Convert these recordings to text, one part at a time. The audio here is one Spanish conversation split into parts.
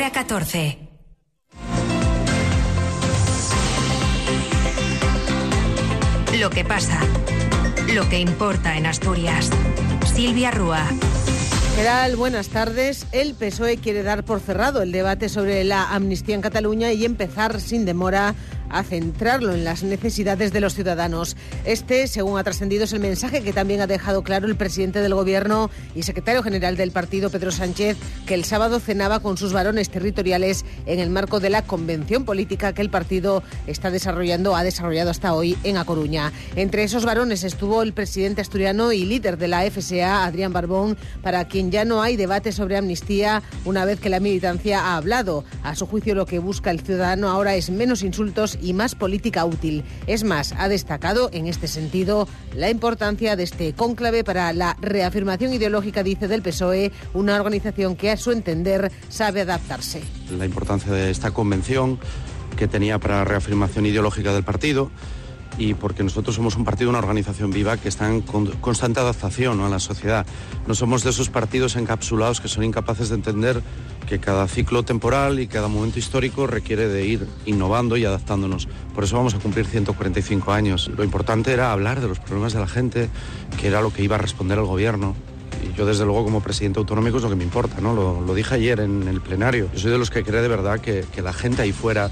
Hora 14. Lo que pasa. Lo que importa en Asturias. Silvia Rúa. General, buenas tardes. El PSOE quiere dar por cerrado el debate sobre la amnistía en Cataluña y empezar sin demora a centrarlo en las necesidades de los ciudadanos. Este, según ha trascendido, es el mensaje que también ha dejado claro el presidente del Gobierno y secretario general del partido, Pedro Sánchez, que el sábado cenaba con sus varones territoriales en el marco de la convención política que el partido está desarrollando, ha desarrollado hasta hoy en A Coruña. Entre esos varones estuvo el presidente asturiano y líder de la FSA, Adrián Barbón, para quien ya no hay debate sobre amnistía una vez que la militancia ha hablado. A su juicio, lo que busca el ciudadano ahora es menos insultos y más política útil. Es más, ha destacado en este sentido la importancia de este cónclave para la reafirmación ideológica, dice, del PSOE, una organización que a su entender sabe adaptarse. La importancia de esta convención que tenía para la reafirmación ideológica del partido y porque nosotros somos un partido, una organización viva que está en constante adaptación a la sociedad. No somos de esos partidos encapsulados que son incapaces de entender que cada ciclo temporal y cada momento histórico requiere de ir innovando y adaptándonos. Por eso vamos a cumplir 145 años. Lo importante era hablar de los problemas de la gente, que era lo que iba a responder el gobierno. Y yo desde luego como presidente autonómico es lo que me importa, ¿no? Lo, dije ayer en el plenario. Yo soy de los que cree de verdad que, que la gente ahí fuera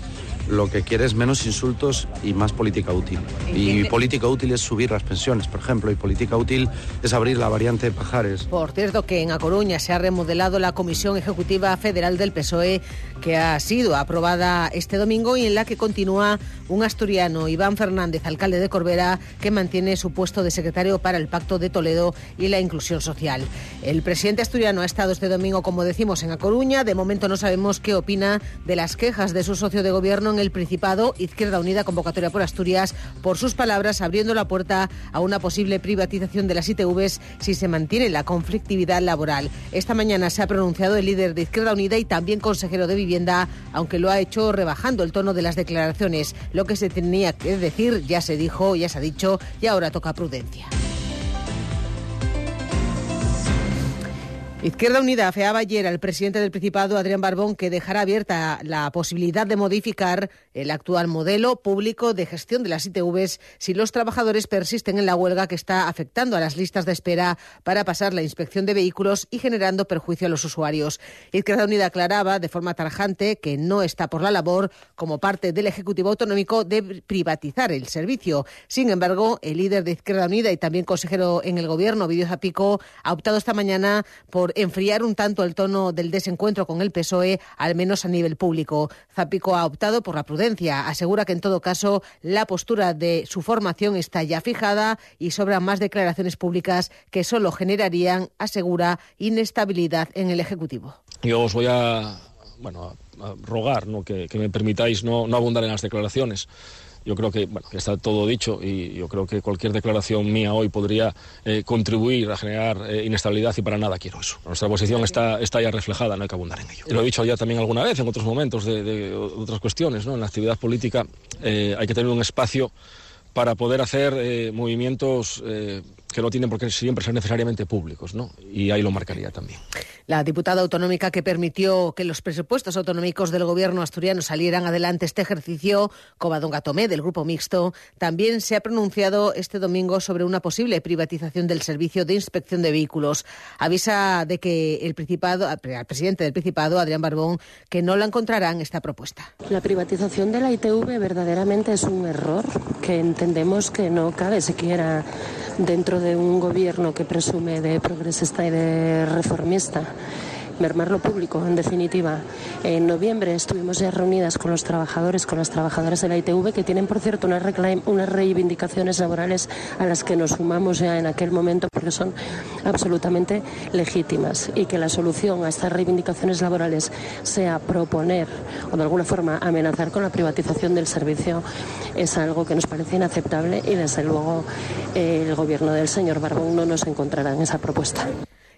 lo que quiere es menos insultos y más política útil. Y política útil es subir las pensiones, por ejemplo, y política útil es abrir la variante de Pajares. Por cierto que en A Coruña se ha remodelado la Comisión Ejecutiva Federal del PSOE que ha sido aprobada este domingo y en la que continúa un asturiano, Iván Fernández, alcalde de Corbera, que mantiene su puesto de secretario para el Pacto de Toledo y la inclusión social. El presidente asturiano ha estado este domingo, como decimos, en A Coruña. De momento no sabemos qué opina de las quejas de su socio de gobierno el Principado, Izquierda Unida Convocatoria por Asturias, por sus palabras, abriendo la puerta a una posible privatización de las ITVs si se mantiene la conflictividad laboral. Esta mañana se ha pronunciado el líder de Izquierda Unida y también consejero de Vivienda, aunque lo ha hecho rebajando el tono de las declaraciones. Lo que se tenía que decir ya se dijo, ya se ha dicho y ahora toca prudencia. Izquierda Unida afeaba ayer al presidente del Principado, Adrián Barbón, que dejará abierta la posibilidad de modificar el actual modelo público de gestión de las ITVs si los trabajadores persisten en la huelga que está afectando a las listas de espera para pasar la inspección de vehículos y generando perjuicio a los usuarios. Izquierda Unida aclaraba de forma tarjante que no está por la labor, como parte del Ejecutivo Autonómico, de privatizar el servicio. Sin embargo, el líder de Izquierda Unida y también consejero en el Gobierno, Vidio Zapico, ha optado esta mañana por enfriar un tanto el tono del desencuentro con el PSOE, al menos a nivel público. Zapico ha optado por la prudencia. Asegura que en todo caso la postura de su formación está ya fijada y sobran más declaraciones públicas que solo generarían, asegura, inestabilidad en el Ejecutivo. Yo os voy a, bueno, a rogar ¿no? que, me permitáis no, no abundar en las declaraciones yo creo que está todo dicho y yo creo que cualquier declaración mía hoy podría eh, contribuir a generar eh, inestabilidad y para nada quiero eso. Nuestra posición está, está ya reflejada, no hay que abundar en ello. Lo he dicho ya también alguna vez en otros momentos de, otras cuestiones, ¿no? En la actividad política eh, hay que tener un espacio para poder hacer movimientos que no tienen por qué siempre ser necesariamente públicos, ¿no? Y ahí lo marcaría también. La diputada autonómica que permitió que los presupuestos autonómicos del gobierno asturiano salieran adelante este ejercicio, Covadonga Tomé, del Grupo Mixto, también se ha pronunciado este domingo sobre una posible privatización del servicio de inspección de vehículos. Avisa de que el Principado, al presidente del Principado, Adrián Barbón, que no la encontrarán esta propuesta. La privatización de la ITV verdaderamente es un error que entendemos que no cabe siquiera dentro de un gobierno que presume de progresista y de reformista mermar lo público, en definitiva. En noviembre estuvimos ya reunidas con los trabajadores, con las trabajadoras de la ITV, que tienen, por cierto, unas, unas reivindicaciones laborales a las que nos sumamos ya en aquel momento porque son absolutamente legítimas y que la solución a estas reivindicaciones laborales sea proponer o de alguna forma amenazar con la privatización del servicio es algo que nos parece inaceptable y desde luego el gobierno del señor Barbón no nos encontrará en esa propuesta.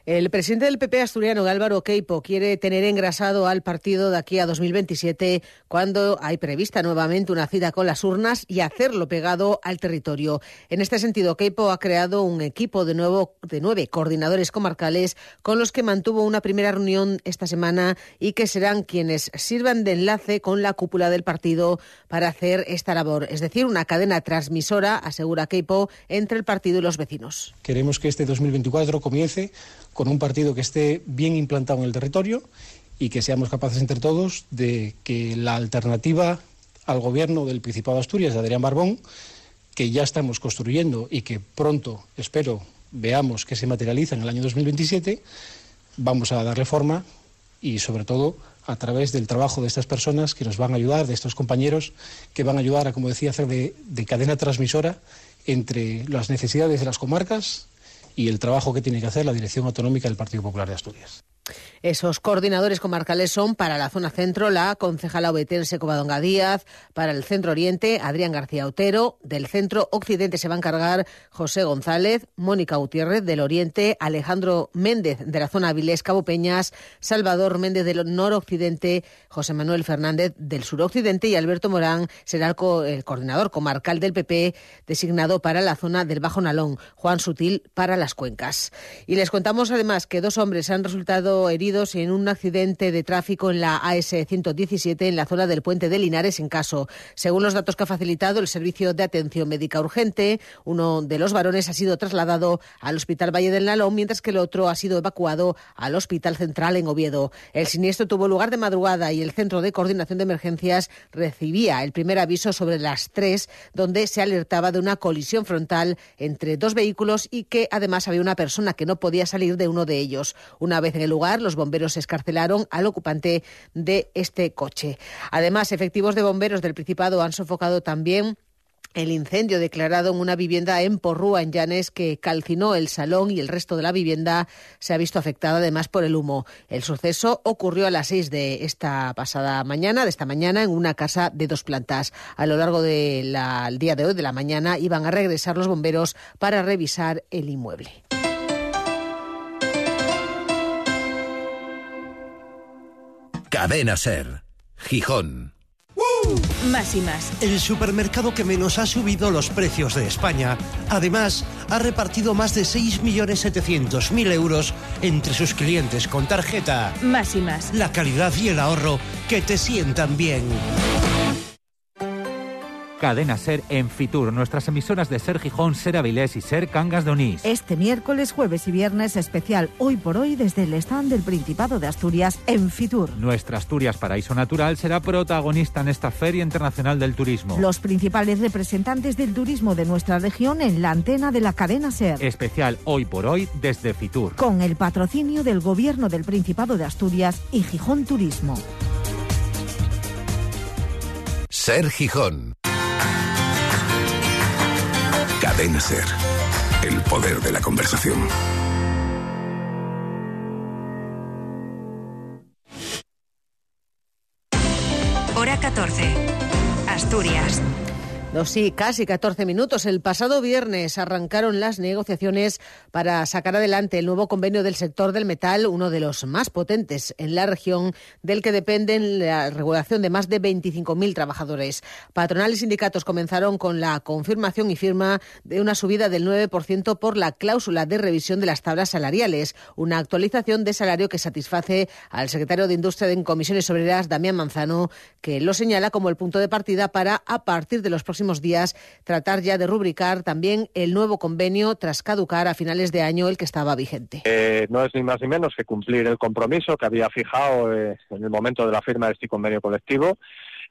El presidente del PP asturiano, Álvaro Queipo, quiere tener engrasado al partido de aquí a 2027, cuando hay prevista nuevamente una cita con las urnas y hacerlo pegado al territorio. En este sentido, Queipo ha creado un equipo de, nuevo, de nueve coordinadores comarcales con los que mantuvo una primera reunión esta semana y que serán quienes sirvan de enlace con la cúpula del partido para hacer esta labor. Es decir, una cadena transmisora, asegura Queipo, entre el partido y los vecinos. Queremos que este 2024 comience con un partido que esté bien implantado en el territorio y que seamos capaces entre todos de que la alternativa al gobierno del Principado de Asturias de Adrián Barbón, que ya estamos construyendo y que pronto, espero, veamos que se materializa en el año 2027, vamos a darle forma y, sobre todo, a través del trabajo de estas personas que nos van a ayudar, de estos compañeros que van a ayudar a, como decía, hacer de, de cadena transmisora entre las necesidades de las comarcas y el trabajo que tiene que hacer la Dirección Autonómica del Partido Popular de Asturias. Esos coordinadores comarcales son para la zona centro la concejala obetense Covadonga Díaz, para el centro oriente Adrián García Otero, del centro occidente se va a encargar José González, Mónica Gutiérrez, del oriente Alejandro Méndez, de la zona Avilés Cabo Peñas, Salvador Méndez del noroccidente, José Manuel Fernández del suroccidente y Alberto Morán será el, el coordinador comarcal del PP designado para la zona del Bajo Nalón, Juan Sutil para las cuencas. Y les contamos además que dos hombres han resultado heridos en un accidente de tráfico en la AS-117 en la zona del puente de Linares, en caso. Según los datos que ha facilitado el Servicio de Atención Médica Urgente, uno de los varones ha sido trasladado al Hospital Valle del Nalón, mientras que el otro ha sido evacuado al Hospital Central en Oviedo. El siniestro tuvo lugar de madrugada y el Centro de Coordinación de Emergencias recibía el primer aviso sobre las tres, donde se alertaba de una colisión frontal entre dos vehículos y que además había una persona que no podía salir de uno de ellos. Una vez en el lugar, los bomberos escarcelaron al ocupante de este coche. Además, efectivos de bomberos del Principado han sofocado también el incendio declarado en una vivienda en Porrúa, en Llanes, que calcinó el salón y el resto de la vivienda se ha visto afectada además por el humo. El suceso ocurrió a las seis de esta pasada mañana, de esta mañana, en una casa de dos plantas. A lo largo del día de hoy, de la mañana, iban a regresar los bomberos para revisar el inmueble. Cadena Ser, Gijón. Más y más. El supermercado que menos ha subido los precios de España. Además, ha repartido más de 6.700.000 euros entre sus clientes con tarjeta. Más y más. La calidad y el ahorro que te sientan bien. Cadena Ser en Fitur, nuestras emisoras de Ser Gijón, Ser Avilés y Ser Cangas de Onís. Este miércoles, jueves y viernes especial Hoy por Hoy desde el stand del Principado de Asturias en Fitur. Nuestra Asturias Paraíso Natural será protagonista en esta Feria Internacional del Turismo. Los principales representantes del turismo de nuestra región en la antena de la cadena Ser. Especial Hoy por Hoy desde Fitur. Con el patrocinio del Gobierno del Principado de Asturias y Gijón Turismo. Ser Gijón. Cadena Ser. El poder de la conversación. Hora 14. Asturias. No, sí, casi 14 minutos. El pasado viernes arrancaron las negociaciones para sacar adelante el nuevo convenio del sector del metal, uno de los más potentes en la región, del que dependen la regulación de más de 25.000 trabajadores. Patronal y sindicatos comenzaron con la confirmación y firma de una subida del 9% por la cláusula de revisión de las tablas salariales, una actualización de salario que satisface al secretario de Industria en Comisiones Obreras, Damián Manzano, que lo señala como el punto de partida para, a partir de los próximos días tratar ya de rubricar también el nuevo convenio tras caducar a finales de año el que estaba vigente. Eh, no es ni más ni menos que cumplir el compromiso que había fijado eh, en el momento de la firma de este convenio colectivo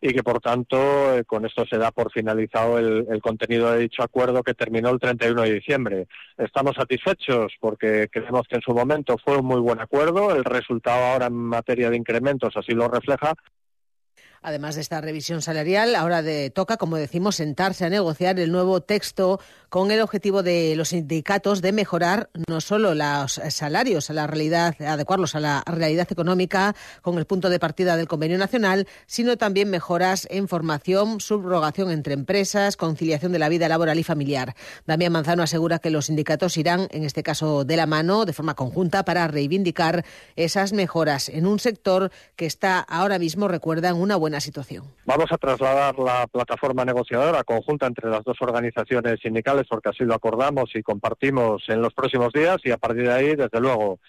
y que por tanto eh, con esto se da por finalizado el, el, contenido de dicho acuerdo que terminó el 31 de diciembre. Estamos satisfechos porque creemos que en su momento fue un muy buen acuerdo, el resultado ahora en materia de incrementos así lo refleja Además de esta revisión salarial, ahora toca, como decimos, sentarse a negociar el nuevo texto con el objetivo de los sindicatos de mejorar no solo los salarios a la realidad, adecuarlos a la realidad económica con el punto de partida del convenio nacional, sino también mejoras en formación, subrogación entre empresas, conciliación de la vida laboral y familiar. Damián Manzano asegura que los sindicatos irán, en este caso, de la mano, de forma conjunta, para reivindicar esas mejoras en un sector que está ahora mismo, recuerda, en una buena situación. Vamos a trasladar la plataforma negociadora conjunta entre las dos organizaciones sindicales porque así lo acordamos y compartimos en los próximos días y a partir de ahí, desde luego,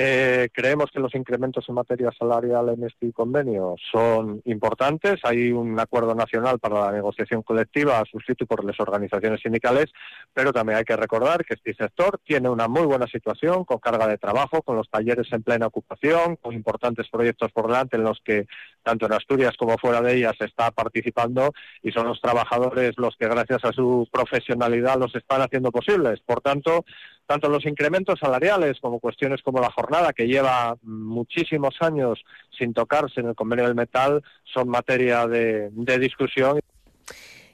eh, creemos que los incrementos en materia salarial en este convenio son importantes. Hay un acuerdo nacional para la negociación colectiva suscrito por las organizaciones sindicales, pero también hay que recordar que este sector tiene una muy buena situación con carga de trabajo, con los talleres en plena ocupación, con importantes proyectos por delante en los que tanto en Asturias como fuera de ellas se está participando y son los trabajadores los que gracias a su profesionalidad los están haciendo posibles. Por tanto, tanto los incrementos salariales como cuestiones como la jornada, que lleva muchísimos años sin tocarse en el convenio del metal, son materia de, discusión.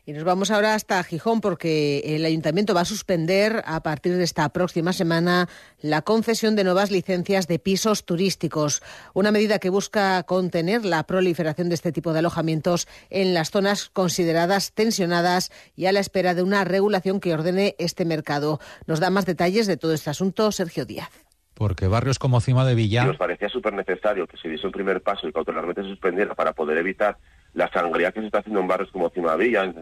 Y nos vamos ahora hasta Gijón porque el ayuntamiento va a suspender a partir de esta próxima semana la concesión de nuevas licencias de pisos turísticos, una medida que busca contener la proliferación de este tipo de alojamientos en las zonas consideradas tensionadas y a la espera de una regulación que ordene este mercado. Nos da más detalles de todo este asunto Sergio Díaz porque barrios como Cima de Villa... Nos parecía súper necesario que se diese un primer paso y cautelarmente se suspendiera para poder evitar la sangría que se está haciendo en barrios como Cimavilla.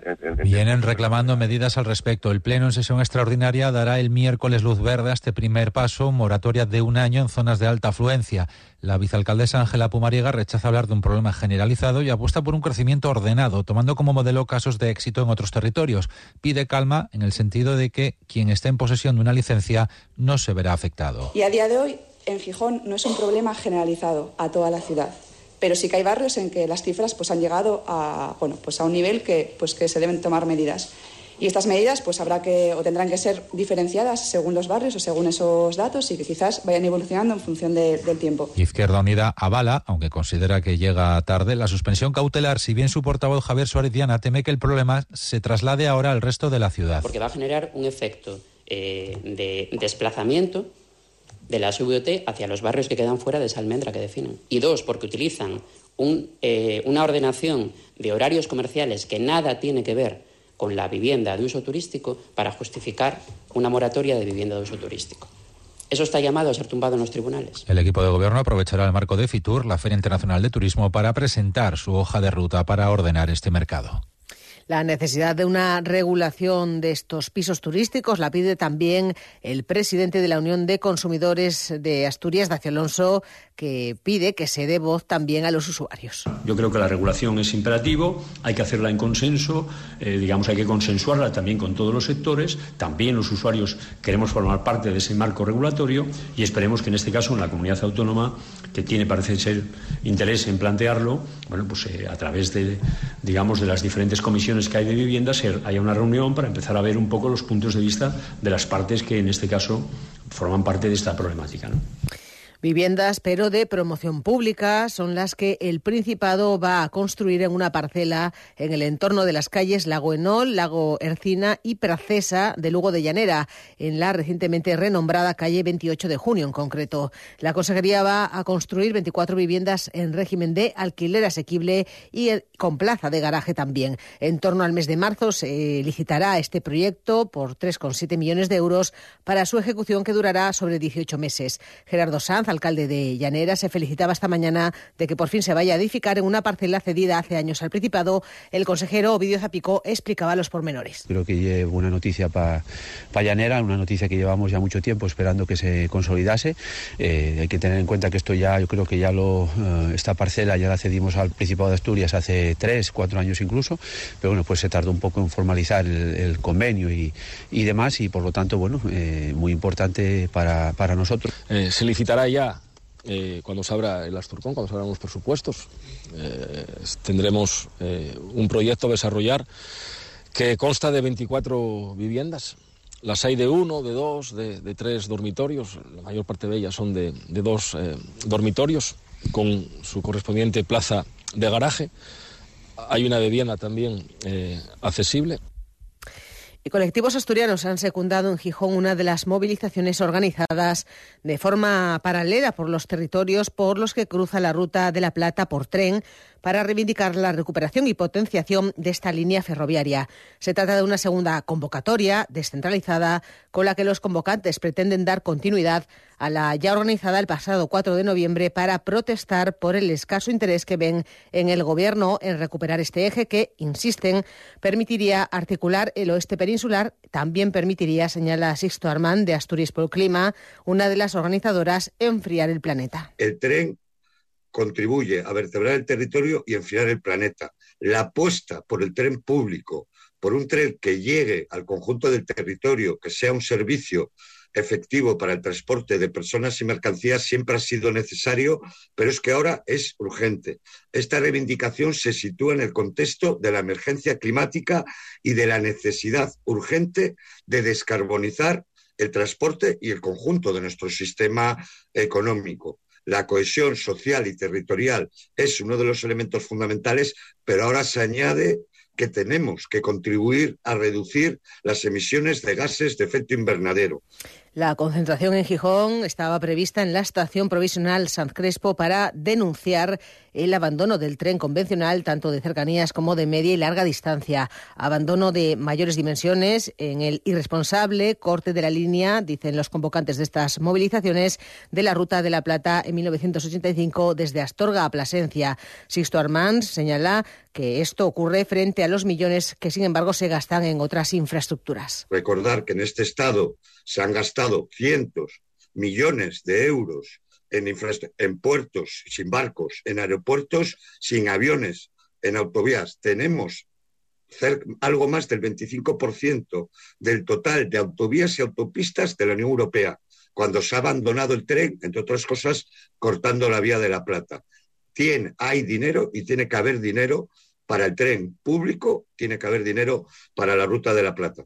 Vienen reclamando medidas al respecto. El Pleno en sesión extraordinaria dará el miércoles luz verde a este primer paso, moratoria de un año en zonas de alta afluencia. La vicealcaldesa Ángela Pumariega rechaza hablar de un problema generalizado y apuesta por un crecimiento ordenado, tomando como modelo casos de éxito en otros territorios. Pide calma en el sentido de que quien esté en posesión de una licencia no se verá afectado. Y a día de hoy, en Gijón no es un problema generalizado a toda la ciudad pero sí que hay barrios en que las cifras pues, han llegado a, bueno, pues a un nivel que, pues, que se deben tomar medidas. Y estas medidas pues habrá que o tendrán que ser diferenciadas según los barrios o según esos datos y que quizás vayan evolucionando en función del tiempo. Izquierda Unida avala, aunque considera que llega tarde, la suspensión cautelar, si bien su portavoz Javier Suárez Diana teme que el problema se traslade ahora al resto de la ciudad. Porque va a generar un efecto eh, de desplazamiento de la SVT hacia los barrios que quedan fuera de esa almendra que definen. Y dos, porque utilizan eh, una ordenación de horarios comerciales que nada tiene que ver con la vivienda de uso turístico para justificar una moratoria de vivienda de uso turístico. Eso está llamado a ser tumbado en los tribunales. El equipo de gobierno aprovechará el marco de FITUR, la Feria Internacional de Turismo, para presentar su hoja de ruta para ordenar este mercado. La necesidad de una regulación de estos pisos turísticos la pide también el presidente de la Unión de Consumidores de Asturias, Dacio Alonso, que pide que se dé voz también a los usuarios. Yo creo que la regulación es imperativo, hay que hacerla en consenso, eh, digamos, hay que consensuarla también con todos los sectores, también los usuarios queremos formar parte de ese marco regulatorio y esperemos que en este caso en la comunidad autónoma, que tiene parece ser interés en plantearlo, bueno, pues eh, a través de, digamos, de las diferentes comisiones que hay de vivienda, haya una reunión para empezar a ver un poco los puntos de vista de las partes que en este caso forman parte de esta problemática. Viviendas, pero de promoción pública, son las que el Principado va a construir en una parcela en el entorno de las calles Lago Enol, Lago Ercina y Pracesa de Lugo de Llanera, en la recientemente renombrada calle 28 de junio en concreto. La Consejería va a construir 24 viviendas en régimen de alquiler asequible y con plaza de garaje también. En torno al mes de marzo se licitará este proyecto por 3,7 millones de euros para su ejecución que durará sobre 18 meses. Gerardo Sanz, alcalde de Llanera, se felicitaba esta mañana de que por fin se vaya a edificar en una parcela cedida hace años al Principado. El consejero Ovidio Zapicó explicaba los pormenores. Creo que es buena noticia para Llanera, una noticia que llevamos ya mucho tiempo esperando que se consolidase. Eh, hay que tener en cuenta que esto ya, yo creo que ya lo, eh, esta parcela ya la cedimos al Principado de Asturias hace tres, cuatro años incluso, pero bueno, pues se tardó un poco en formalizar el, convenio y, demás y por lo tanto, bueno, eh, muy importante para, para nosotros. se licitará ya eh, cuando se abra el Asturcón, cuando se abran los presupuestos. Eh, tendremos eh, un proyecto a desarrollar que consta de 24 viviendas. Las hay de uno, de dos, de, tres dormitorios. La mayor parte de ellas son de, de dos dormitorios con su correspondiente plaza de garaje. hay una vivienda también accesible. Y colectivos asturianos han secundado en Gijón una de las movilizaciones organizadas de forma paralela por los territorios por los que cruza la ruta de la Plata por tren para reivindicar la recuperación y potenciación de esta línea ferroviaria. Se trata de una segunda convocatoria descentralizada con la que los convocantes pretenden dar continuidad a la ya organizada el pasado 4 de noviembre para protestar por el escaso interés que ven en el Gobierno en recuperar este eje que, insisten, permitiría articular el oeste peninsular. También permitiría, señala Sixto Armand de Asturias por el Clima, una de las organizadoras, enfriar el planeta. El tren contribuye a vertebrar el territorio y enfriar el planeta. La apuesta por el tren público, por un tren que llegue al conjunto del territorio, que sea un servicio efectivo para el transporte de personas y mercancías siempre ha sido necesario, pero es que ahora es urgente. Esta reivindicación se sitúa en el contexto de la emergencia climática y de la necesidad urgente de descarbonizar el transporte y el conjunto de nuestro sistema económico la cohesión social y territorial es uno de los elementos fundamentales, pero ahora se añade que tenemos que contribuir a reducir las emisiones de gases de efecto invernadero. La concentración en Gijón estaba prevista en la estación provisional San Crespo para denunciar el abandono del tren convencional, tanto de cercanías como de media y larga distancia. Abandono de mayores dimensiones en el irresponsable corte de la línea, dicen los convocantes de estas movilizaciones, de la Ruta de la Plata en 1985 desde Astorga a Plasencia. Sixto Armand señala que esto ocurre frente a los millones que, sin embargo, se gastan en otras infraestructuras. Recordar que en este estado se han gastado cientos, millones de euros en, en puertos sin barcos, en aeropuertos sin aviones, en autovías. Tenemos algo más del 25% del total de autovías y autopistas de la Unión Europea, cuando se ha abandonado el tren, entre otras cosas, cortando la vía de la Plata. Tiene, hay dinero y tiene que haber dinero para el tren público, tiene que haber dinero para la Ruta de la Plata.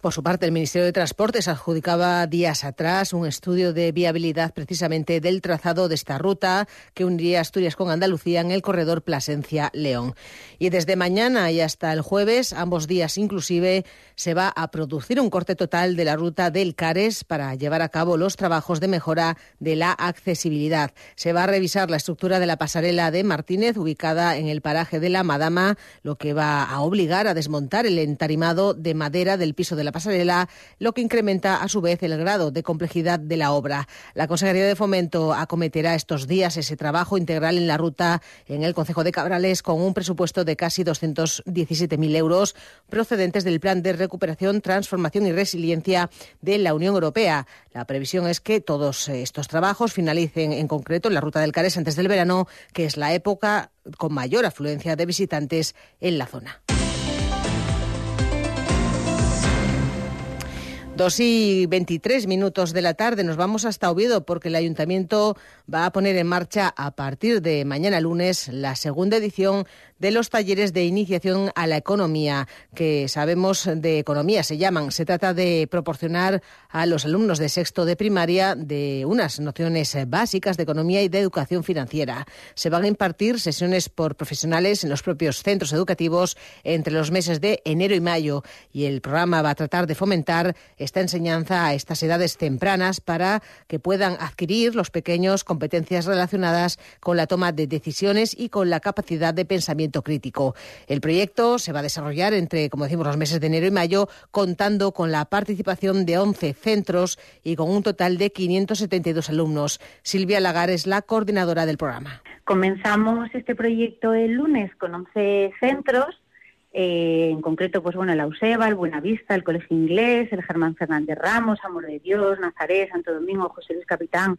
Por su parte, el Ministerio de Transportes adjudicaba días atrás un estudio de viabilidad precisamente del trazado de esta ruta que uniría Asturias con Andalucía en el corredor Plasencia-León. Y desde mañana y hasta el jueves, ambos días inclusive, se va a producir un corte total de la ruta del Cares para llevar a cabo los trabajos de mejora de la accesibilidad. Se va a revisar la estructura de la pasarela de Martínez, ubicada en el paraje de la Madama, lo que va a obligar a desmontar el entarimado de madera del piso de la pasarela, lo que incrementa a su vez el grado de complejidad de la obra. La Consejería de Fomento acometerá estos días ese trabajo integral en la ruta en el Concejo de Cabrales con un presupuesto de casi 217.000 euros procedentes del Plan de Recuperación, Transformación y Resiliencia de la Unión Europea. La previsión es que todos estos trabajos finalicen en concreto en la ruta del Cares antes del verano, que es la época con mayor afluencia de visitantes en la zona. Dos y veintitrés minutos de la tarde. Nos vamos hasta Oviedo porque el ayuntamiento va a poner en marcha a partir de mañana lunes la segunda edición de los talleres de iniciación a la economía, que sabemos de economía se llaman. Se trata de proporcionar a los alumnos de sexto de primaria de unas nociones básicas de economía y de educación financiera. Se van a impartir sesiones por profesionales en los propios centros educativos entre los meses de enero y mayo y el programa va a tratar de fomentar esta enseñanza a estas edades tempranas para que puedan adquirir los pequeños competencias relacionadas con la toma de decisiones y con la capacidad de pensamiento crítico. El proyecto se va a desarrollar entre, como decimos, los meses de enero y mayo, contando con la participación de 11 centros y con un total de 572 alumnos. Silvia Lagar es la coordinadora del programa. Comenzamos este proyecto el lunes con 11 centros. Eh, en concreto, pues bueno, la USEBA, el Buenavista, el Colegio Inglés, el Germán Fernández Ramos, Amor de Dios, Nazaret, Santo Domingo, José Luis Capitán,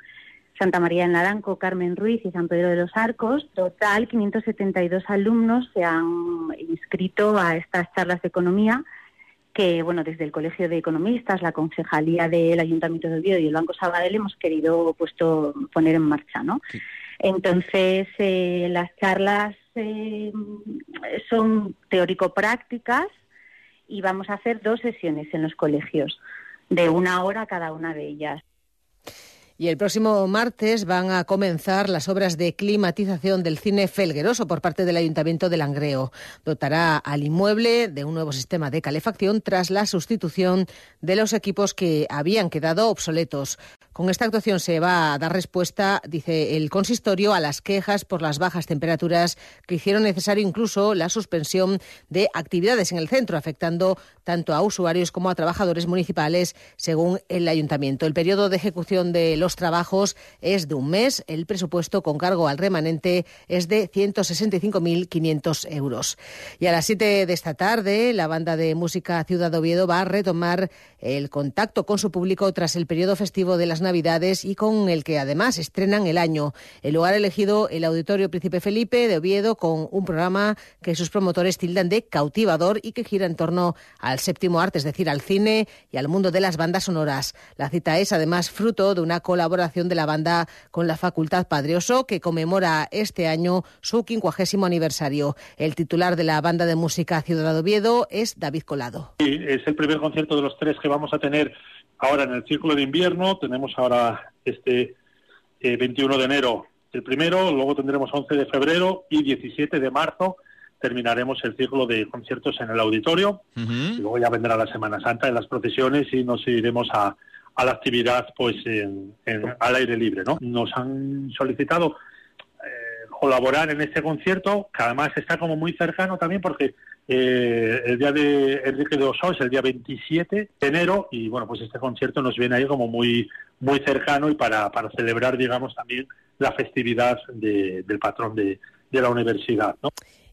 Santa María en Naranco, Carmen Ruiz y San Pedro de los Arcos. Total, 572 alumnos se han inscrito a estas charlas de economía que, bueno, desde el Colegio de Economistas, la Concejalía del Ayuntamiento de Oviedo y el Banco Sabadell hemos querido puesto poner en marcha, ¿no? Entonces, eh, las charlas eh, son teórico-prácticas y vamos a hacer dos sesiones en los colegios, de una hora cada una de ellas. Y el próximo martes van a comenzar las obras de climatización del cine Felgueroso por parte del Ayuntamiento de Langreo. Dotará al inmueble de un nuevo sistema de calefacción tras la sustitución de los equipos que habían quedado obsoletos. Con esta actuación se va a dar respuesta, dice el consistorio, a las quejas por las bajas temperaturas que hicieron necesario incluso la suspensión de actividades en el centro, afectando tanto a usuarios como a trabajadores municipales, según el ayuntamiento. El periodo de ejecución de los trabajos es de un mes. El presupuesto con cargo al remanente es de 165.500 euros. Y a las 7 de esta tarde, la banda de música Ciudad Oviedo va a retomar el contacto con su público tras el periodo festivo de las Navidades y con el que además estrenan el año. El lugar elegido, el Auditorio Príncipe Felipe de Oviedo, con un programa que sus promotores tildan de cautivador y que gira en torno al séptimo arte, es decir, al cine y al mundo de las bandas sonoras. La cita es además fruto de una colaboración de la banda con la Facultad Padrioso, que conmemora este año su quincuagésimo aniversario. El titular de la banda de música Ciudad Oviedo es David Colado. es el primer concierto de los tres que vamos a tener ahora en el Círculo de Invierno. Tenemos ahora este 21 eh, de enero el primero, luego tendremos 11 de febrero y 17 de marzo terminaremos el ciclo de conciertos en el auditorio y luego ya vendrá la Semana Santa en las procesiones y nos iremos a, a la actividad pues en, al aire libre. ¿no? Nos han solicitado eh, colaborar en este concierto, que además está como muy cercano también porque eh, el día de Enrique de Oso es el día 27 de enero y bueno, pues este concierto nos viene ahí como muy, muy cercano y para, para celebrar, digamos, también la festividad del patrón de, de la universidad.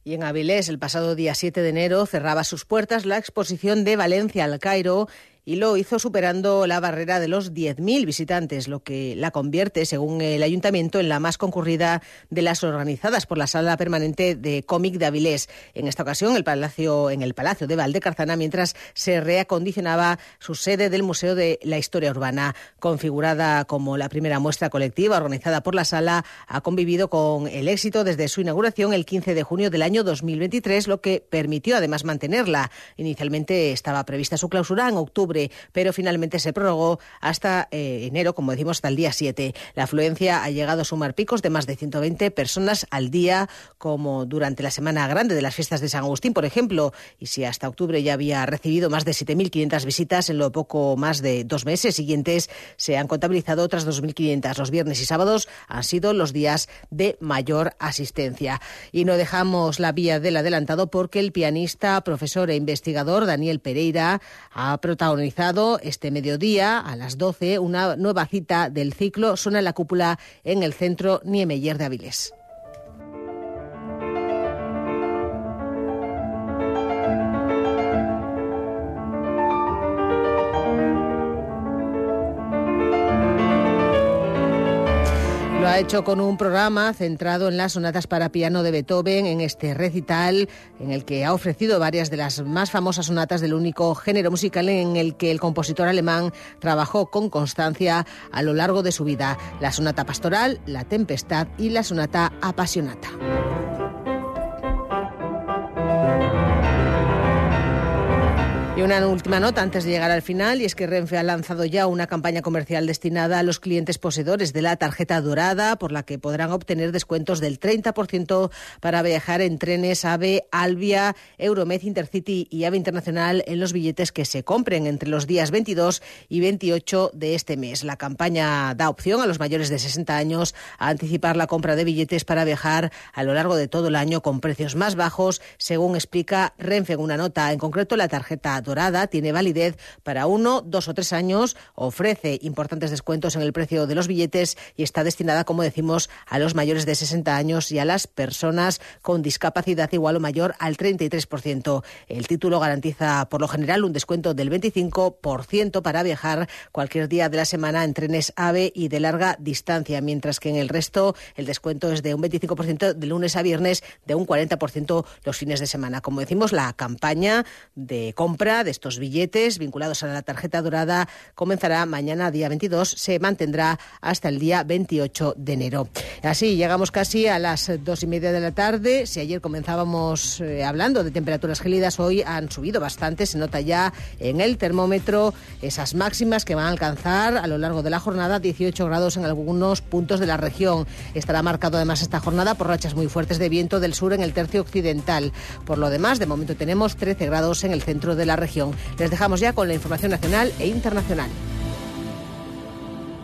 Y en Avilés, el pasado día 7 de enero, cerraba sus puertas la exposición de Valencia al Cairo y lo hizo superando la barrera de los 10.000 visitantes, lo que la convierte, según el ayuntamiento, en la más concurrida de las organizadas por la Sala Permanente de Cómic de Avilés. En esta ocasión, el palacio, en el Palacio de Valdecarzana, mientras se reacondicionaba su sede del Museo de la Historia Urbana. Configurada como la primera muestra colectiva organizada por la Sala, ha convivido con el éxito desde su inauguración el 15 de junio del año 2023, lo que permitió además mantenerla. Inicialmente estaba prevista su clausura en octubre pero finalmente se prorrogó hasta eh, enero, como decimos, hasta el día 7. La afluencia ha llegado a sumar picos de más de 120 personas al día, como durante la semana grande de las fiestas de San Agustín, por ejemplo. Y si hasta octubre ya había recibido más de 7.500 visitas, en lo poco más de dos meses siguientes se han contabilizado otras 2.500. Los viernes y sábados han sido los días de mayor asistencia. Y no dejamos la vía del adelantado porque el pianista, profesor e investigador Daniel Pereira ha protagonizado este mediodía a las 12 una nueva cita del ciclo Suena la cúpula en el centro Niemeyer de Avilés. Hecho con un programa centrado en las sonatas para piano de Beethoven en este recital en el que ha ofrecido varias de las más famosas sonatas del único género musical en el que el compositor alemán trabajó con constancia a lo largo de su vida, la sonata pastoral, la tempestad y la sonata apasionata. Y una última nota antes de llegar al final, y es que Renfe ha lanzado ya una campaña comercial destinada a los clientes poseedores de la tarjeta dorada, por la que podrán obtener descuentos del 30% para viajar en trenes AVE, Albia, Euromed Intercity y AVE Internacional en los billetes que se compren entre los días 22 y 28 de este mes. La campaña da opción a los mayores de 60 años a anticipar la compra de billetes para viajar a lo largo de todo el año con precios más bajos, según explica Renfe en una nota. En concreto, la tarjeta dorada tiene validez para uno, dos o tres años, ofrece importantes descuentos en el precio de los billetes y está destinada, como decimos, a los mayores de 60 años y a las personas con discapacidad igual o mayor al 33%. El título garantiza, por lo general, un descuento del 25% para viajar cualquier día de la semana en trenes AVE y de larga distancia, mientras que en el resto el descuento es de un 25% de lunes a viernes, de un 40% los fines de semana. Como decimos, la campaña de compra de estos billetes vinculados a la tarjeta dorada comenzará mañana, día 22, se mantendrá hasta el día 28 de enero. Así llegamos casi a las dos y media de la tarde. Si ayer comenzábamos eh, hablando de temperaturas gélidas, hoy han subido bastante. Se nota ya en el termómetro esas máximas que van a alcanzar a lo largo de la jornada 18 grados en algunos puntos de la región. Estará marcado además esta jornada por rachas muy fuertes de viento del sur en el tercio occidental. Por lo demás, de momento tenemos 13 grados en el centro de la Les dejamos ya con la información nacional e internacional.